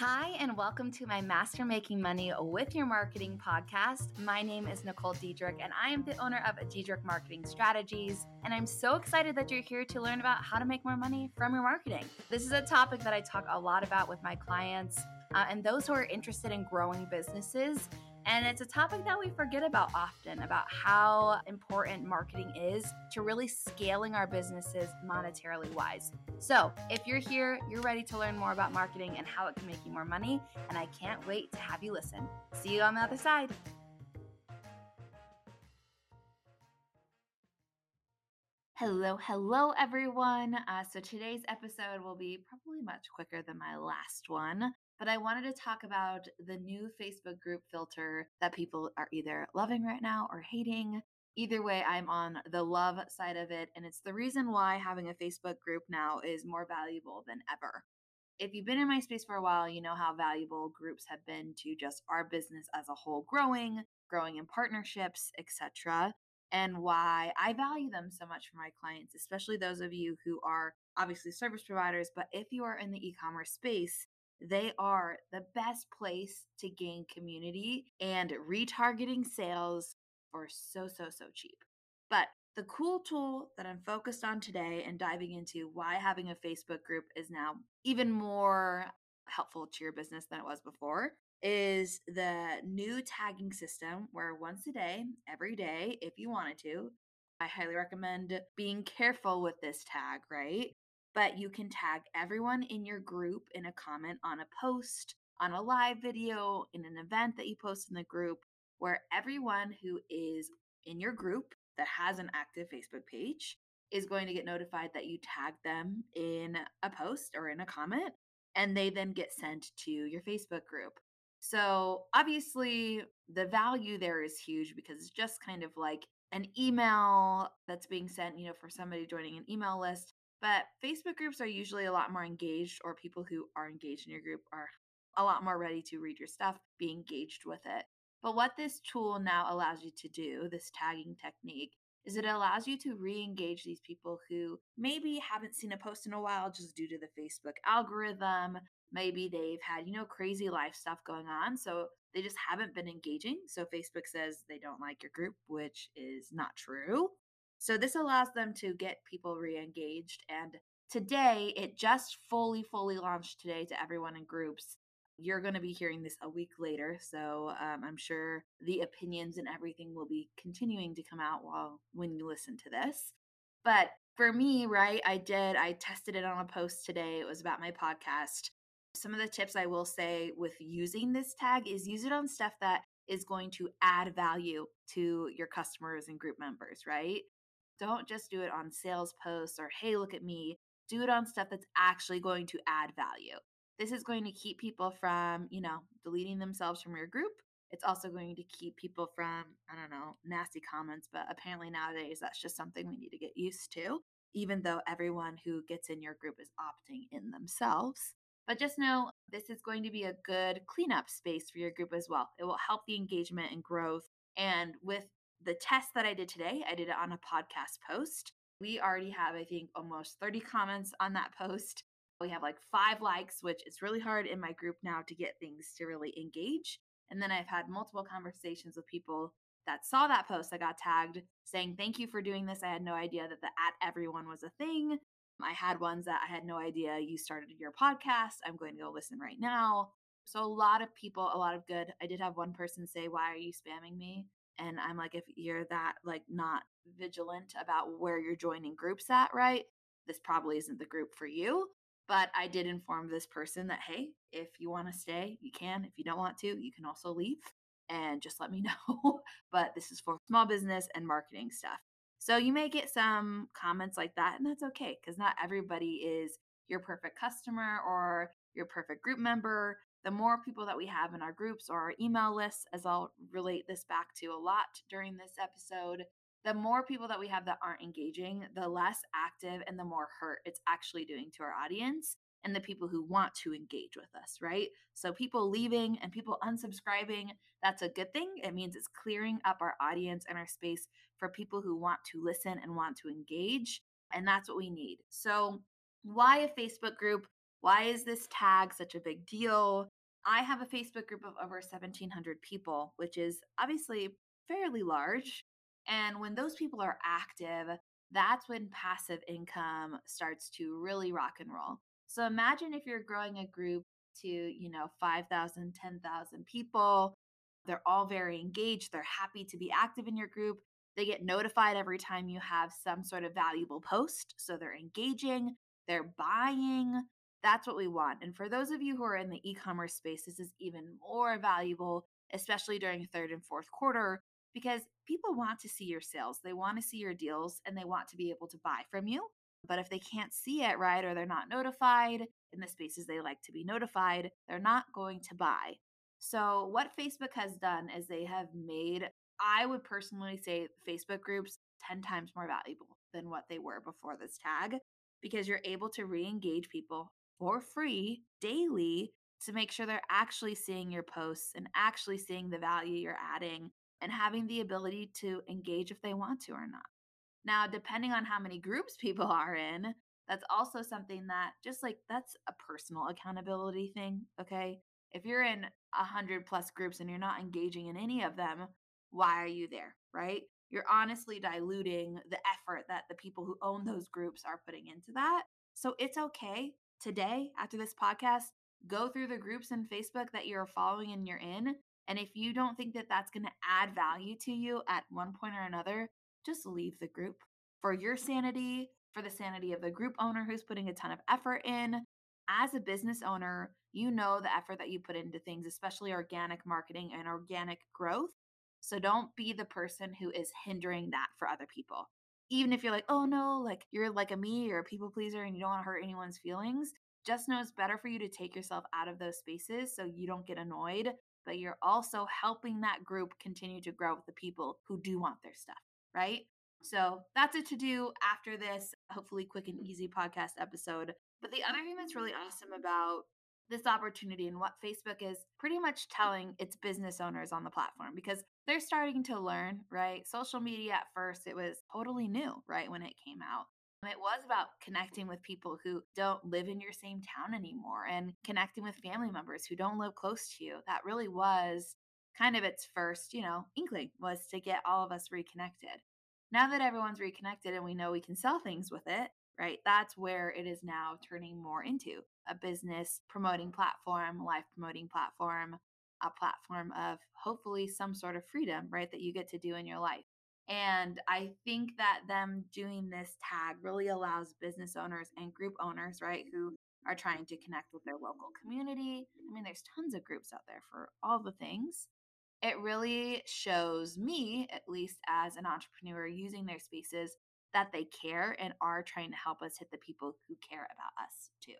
Hi, and welcome to my Master Making Money with Your Marketing podcast. My name is Nicole Diedrich, and I am the owner of Diedrich Marketing Strategies. And I'm so excited that you're here to learn about how to make more money from your marketing. This is a topic that I talk a lot about with my clients uh, and those who are interested in growing businesses. And it's a topic that we forget about often about how important marketing is to really scaling our businesses monetarily wise. So, if you're here, you're ready to learn more about marketing and how it can make you more money, and I can't wait to have you listen. See you on the other side. Hello, hello, everyone. Uh, so today's episode will be probably much quicker than my last one but I wanted to talk about the new Facebook group filter that people are either loving right now or hating. Either way, I'm on the love side of it. And it's the reason why having a Facebook group now is more valuable than ever. If you've been in my space for a while, you know how valuable groups have been to just our business as a whole growing, growing in partnerships, etc and why I value them so much for my clients, especially those of you who are obviously service providers. But if you are in the e commerce space, they are the best place to gain community and retargeting sales for so, so, so cheap. But the cool tool that I'm focused on today and diving into why having a Facebook group is now even more helpful to your business than it was before is the new tagging system where once a day, every day, if you wanted to, I highly recommend being careful with this tag, right? But you can tag everyone in your group in a comment on a post, on a live video, in an event that you post in the group, where everyone who is in your group that has an active Facebook page is going to get notified that you tag them in a post or in a comment, and they then get sent to your Facebook group. So, obviously, the value there is huge because it's just kind of like an email that's being sent, you know, for somebody joining an email list but Facebook groups are usually a lot more engaged, or people who are engaged in your group are a lot more ready to read your stuff, be engaged with it. But what this tool now allows you to do, this tagging technique, is it allows you to re engage these people who maybe haven't seen a post in a while just due to the Facebook algorithm. Maybe they've had, you know, crazy life stuff going on. So they just haven't been engaging. So Facebook says they don't like your group, which is not true. So this allows them to get people re-engaged. And today, it just fully, fully launched today to everyone in groups. You're going to be hearing this a week later, so um, I'm sure the opinions and everything will be continuing to come out while when you listen to this. But for me, right, I did. I tested it on a post today. It was about my podcast. Some of the tips I will say with using this tag is use it on stuff that is going to add value to your customers and group members, right? Don't just do it on sales posts or, hey, look at me. Do it on stuff that's actually going to add value. This is going to keep people from, you know, deleting themselves from your group. It's also going to keep people from, I don't know, nasty comments, but apparently nowadays that's just something we need to get used to, even though everyone who gets in your group is opting in themselves. But just know this is going to be a good cleanup space for your group as well. It will help the engagement and growth. And with the test that I did today, I did it on a podcast post. We already have, I think, almost 30 comments on that post. We have like five likes, which is really hard in my group now to get things to really engage. And then I've had multiple conversations with people that saw that post that got tagged saying, Thank you for doing this. I had no idea that the at everyone was a thing. I had ones that I had no idea you started your podcast. I'm going to go listen right now. So, a lot of people, a lot of good. I did have one person say, Why are you spamming me? And i'm like if you're that like not vigilant about where you're joining groups at right this probably isn't the group for you but i did inform this person that hey if you want to stay you can if you don't want to you can also leave and just let me know but this is for small business and marketing stuff. So you may get some comments like that and that's okay because not everybody is your perfect customer or your perfect group member the more people that we have in our groups or our email lists, as I'll relate this back to a lot during this episode, the more people that we have that aren't engaging, the less active and the more hurt it's actually doing to our audience and the people who want to engage with us, right? So people leaving and people unsubscribing, that's a good thing. It means it's clearing up our audience and our space for people who want to listen and want to engage. And that's what we need. So, why a Facebook group? Why is this tag such a big deal? I have a Facebook group of over 1,700 people, which is obviously fairly large. And when those people are active, that's when passive income starts to really rock and roll. So imagine if you're growing a group to, you know, 5,000, 10,000 people. They're all very engaged. They're happy to be active in your group. They get notified every time you have some sort of valuable post. So they're engaging, they're buying. That's what we want. And for those of you who are in the e commerce space, this is even more valuable, especially during third and fourth quarter, because people want to see your sales. They want to see your deals and they want to be able to buy from you. But if they can't see it, right, or they're not notified in the spaces they like to be notified, they're not going to buy. So, what Facebook has done is they have made, I would personally say, Facebook groups 10 times more valuable than what they were before this tag because you're able to re engage people for free daily to make sure they're actually seeing your posts and actually seeing the value you're adding and having the ability to engage if they want to or not. Now, depending on how many groups people are in, that's also something that just like that's a personal accountability thing. Okay. If you're in a hundred plus groups and you're not engaging in any of them, why are you there? Right. You're honestly diluting the effort that the people who own those groups are putting into that. So it's okay today, after this podcast, go through the groups in Facebook that you're following and you're in. And if you don't think that that's going to add value to you at one point or another, just leave the group for your sanity, for the sanity of the group owner who's putting a ton of effort in. As a business owner, you know the effort that you put into things, especially organic marketing and organic growth. So don't be the person who is hindering that for other people. Even if you're like, oh no, like you're like a me or a people pleaser and you don't want to hurt anyone's feelings, just know it's better for you to take yourself out of those spaces so you don't get annoyed, but you're also helping that group continue to grow with the people who do want their stuff right? So that's it to do after this, hopefully, quick and easy podcast episode. But the other thing that's really awesome about this opportunity and what Facebook is pretty much telling its business owners on the platform because they're starting to learn, right? Social media at first, it was totally new, right? When it came out. It was about connecting with people who don't live in your same town anymore and connecting with family members who don't live close to you. That really was kind of its first, you know, inkling was to get all of us reconnected. Now that everyone's reconnected and we know we can sell things with it, right? That's where it is now turning more into a business promoting platform, life promoting platform, a platform of hopefully some sort of freedom, right? That you get to do in your life. And I think that them doing this tag really allows business owners and group owners, right, who are trying to connect with their local community. I mean, there's tons of groups out there for all the things it really shows me, at least as an entrepreneur using their spaces, that they care and are trying to help us hit the people who care about us too.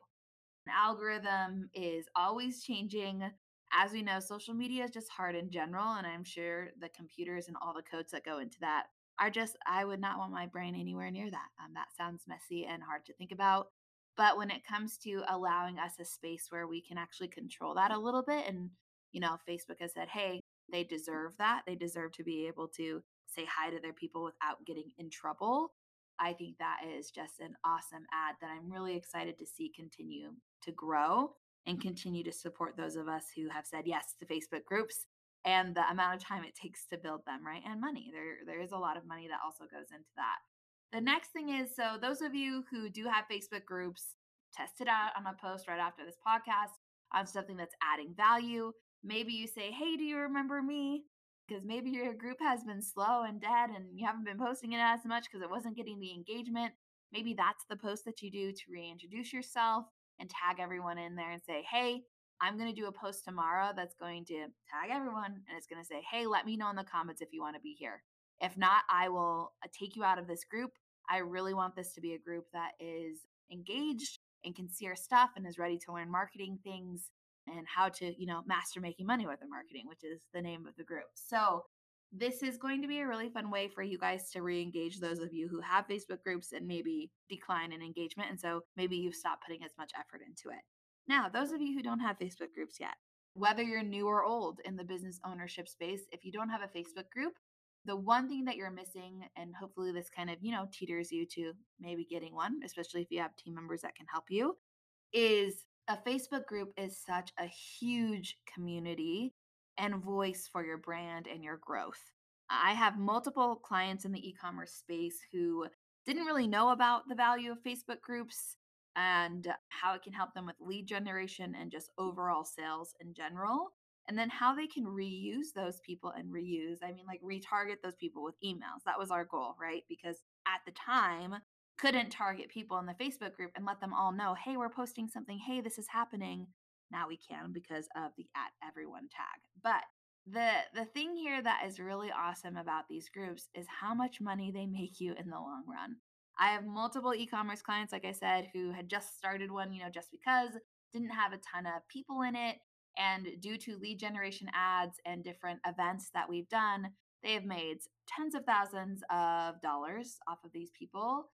Algorithm is always changing. As we know, social media is just hard in general. And I'm sure the computers and all the codes that go into that are just, I would not want my brain anywhere near that. Um, that sounds messy and hard to think about. But when it comes to allowing us a space where we can actually control that a little bit, and, you know, Facebook has said, hey, they deserve that. They deserve to be able to say hi to their people without getting in trouble. I think that is just an awesome ad that I'm really excited to see continue to grow and continue to support those of us who have said yes to Facebook groups and the amount of time it takes to build them, right? And money. There there is a lot of money that also goes into that. The next thing is so those of you who do have Facebook groups, test it out on a post right after this podcast on something that's adding value. Maybe you say, Hey, do you remember me? Because maybe your group has been slow and dead and you haven't been posting it as much because it wasn't getting the engagement. Maybe that's the post that you do to reintroduce yourself and tag everyone in there and say, Hey, I'm going to do a post tomorrow that's going to tag everyone and it's going to say, Hey, let me know in the comments if you want to be here. If not, I will uh, take you out of this group. I really want this to be a group that is engaged and can see our stuff and is ready to learn marketing things and how to, you know, master making money with their marketing, which is the name of the group. So, this is going to be a really fun way for you guys to re engage those of you who have Facebook groups and maybe decline in engagement. And so maybe you've stopped putting as much effort into it. Now, those of you who don't have Facebook groups yet, whether you're new or old in the business ownership space, if you don't have a Facebook group, the one thing that you're missing, and hopefully this kind of, you know, teeters you to maybe getting one, especially if you have team members that can help you, is a Facebook group is such a huge community and voice for your brand and your growth. I have multiple clients in the e commerce space who didn't really know about the value of Facebook groups and how it can help them with lead generation and just overall sales in general. And then how they can reuse those people and reuse, I mean, like retarget those people with emails. That was our goal, right? Because at the time, couldn't target people in the Facebook group and let them all know, hey, we're posting something. Hey, this is happening. Now we can because of the at everyone tag. But the the thing here that is really awesome about these groups is how much money they make you in the long run. I have multiple e-commerce clients like I said who had just started one, you know, just because didn't have a ton of people in it and due to lead generation ads and different events that we've done, they have made tens of thousands of dollars off of these people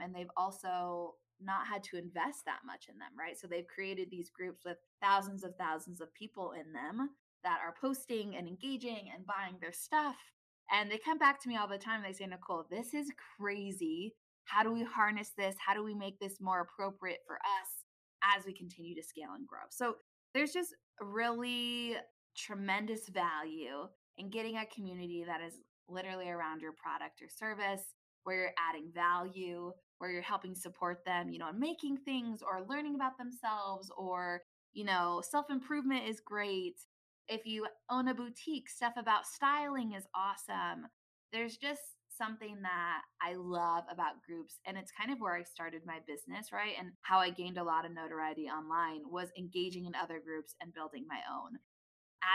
and they've also not had to invest that much in them, right? So they've created these groups with thousands of thousands of people in them that are posting and engaging and buying their stuff. And they come back to me all the time. They say, Nicole, this is crazy. How do we harness this? How do we make this more appropriate for us as we continue to scale and grow? So there's just really tremendous value in getting a community that is literally around your product or service, where you're adding value, where you're helping support them, you know, making things or learning about themselves or, you know, self improvement is great if you own a boutique, stuff about styling is awesome. There's just something that I love about groups. And it's kind of where I started my business, right? And how I gained a lot of notoriety online was engaging in other groups and building my own.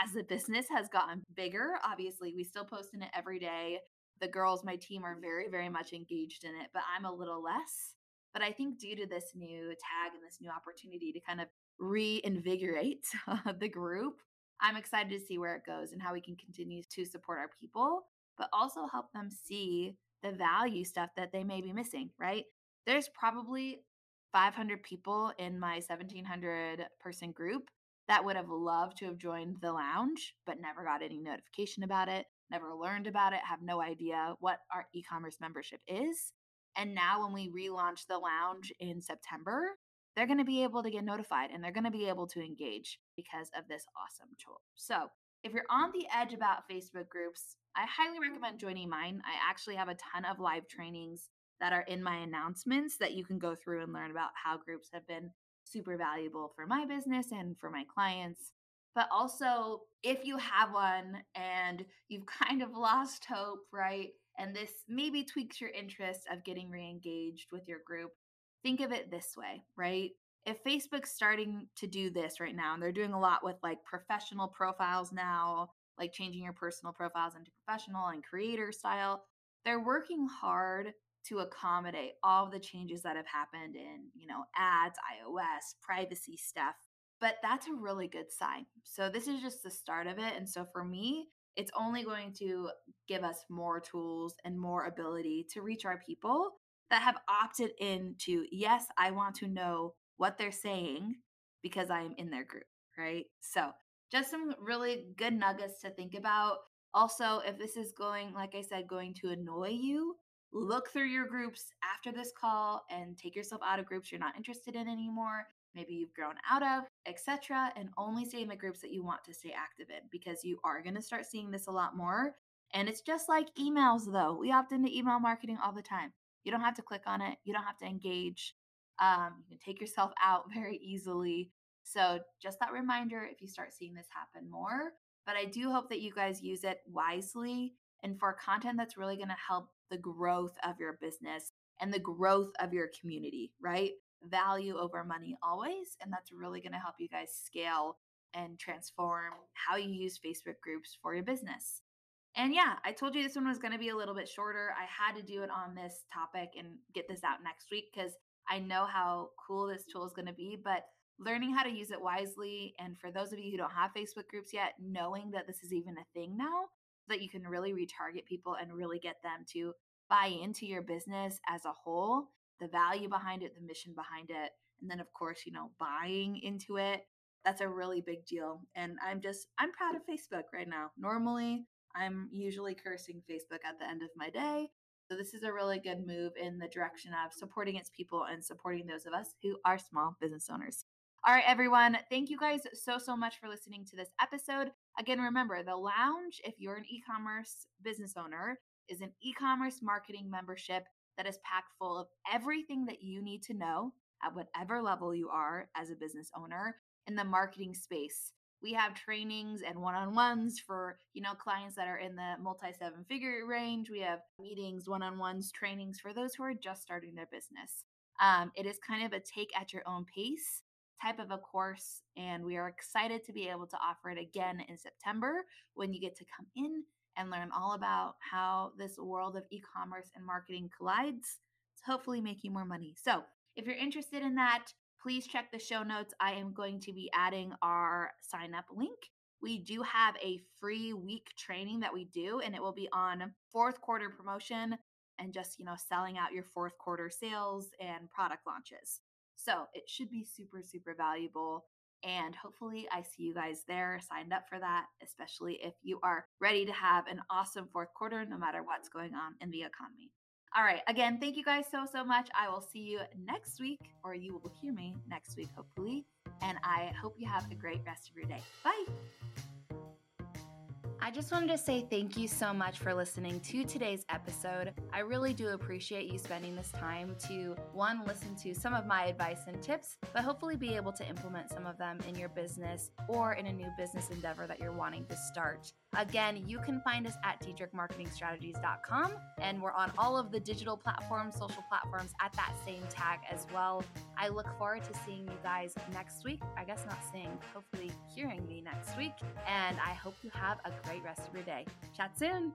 As the business has gotten bigger, obviously, we still post in it every day. The girls, my team, are very, very much engaged in it, but I'm a little less. But I think due to this new tag and this new opportunity to kind of reinvigorate the group, I'm excited to see where it goes and how we can continue to support our people, but also help them see the value stuff that they may be missing, right? There's probably 500 people in my 1700 person group that would have loved to have joined the lounge, but never got any notification about it, never learned about it, have no idea what our e commerce membership is. And now, when we relaunch the lounge in September, they're going to be able to get notified and they're going to be able to engage because of this awesome tool. So, if you're on the edge about Facebook groups, I highly recommend joining mine. I actually have a ton of live trainings that are in my announcements that you can go through and learn about how groups have been super valuable for my business and for my clients. But also, if you have one and you've kind of lost hope, right? And this maybe tweaks your interest of getting reengaged with your group, think of it this way, right? If Facebook's starting to do this right now, and they're doing a lot with like professional profiles now, like changing your personal profiles into professional and creator style, they're working hard to accommodate all the changes that have happened in, you know, ads, iOS, privacy stuff. But that's a really good sign. So this is just the start of it. And so for me, it's only going to give us more tools and more ability to reach our people that have opted into, yes, I want to know what they're saying because I'm in their group, right? So, just some really good nuggets to think about. Also, if this is going, like I said, going to annoy you, look through your groups after this call and take yourself out of groups you're not interested in anymore. Maybe you've grown out of, etc., and only stay in the groups that you want to stay active in because you are going to start seeing this a lot more. And it's just like emails, though. We opt into email marketing all the time. You don't have to click on it, you don't have to engage. Um, you can take yourself out very easily. So, just that reminder if you start seeing this happen more. But I do hope that you guys use it wisely and for content that's really going to help the growth of your business and the growth of your community, right? Value over money always. And that's really going to help you guys scale and transform how you use Facebook groups for your business. And yeah, I told you this one was going to be a little bit shorter. I had to do it on this topic and get this out next week because I know how cool this tool is going to be. But learning how to use it wisely, and for those of you who don't have Facebook groups yet, knowing that this is even a thing now, that you can really retarget people and really get them to buy into your business as a whole, the value behind it, the mission behind it, and then, of course, you know, buying into it. That's a really big deal. And I'm just, I'm proud of Facebook right now. Normally, I'm usually cursing Facebook at the end of my day. So this is a really good move in the direction of supporting its people and supporting those of us who are small business owners. All right, everyone. Thank you guys so, so much for listening to this episode. Again, remember the lounge, if you're an e commerce business owner, is an e commerce marketing membership that is packed full of everything that you need to know at whatever level you are as a business owner in the marketing space. We have trainings and one-on-ones for, you know, clients that are in the multi seven figure range. We have meetings, one-on-ones, trainings for those who are just starting their business. Um, it is kind of a take at your own pace type of a course, and we are excited to be able to offer it again in September when you get to come in and learn all about how this world of e commerce and marketing collides to hopefully make you more money. So, if you're interested in that, please check the show notes. I am going to be adding our sign up link. We do have a free week training that we do, and it will be on fourth quarter promotion and just, you know, selling out your fourth quarter sales and product launches. So it should be super, super valuable. And hopefully, I see you guys there signed up for that, especially if you are ready to have an awesome fourth quarter, no matter what's going on in the economy. All right. Again, thank you guys so, so much. I will see you next week, or you will hear me next week, hopefully. And I hope you have a great rest of your day. Bye. I just wanted to say thank you so much for listening to today's episode. I really do appreciate you spending this time to one, listen to some of my advice and tips, but hopefully be able to implement some of them in your business or in a new business endeavor that you're wanting to start. Again, you can find us at diedrichmarketingstrategies.com, and we're on all of the digital platforms, social platforms at that same tag as well. I look forward to seeing you guys next week. I guess not seeing, hopefully hearing me next week. And I hope you have a great rest of your day. Chat soon.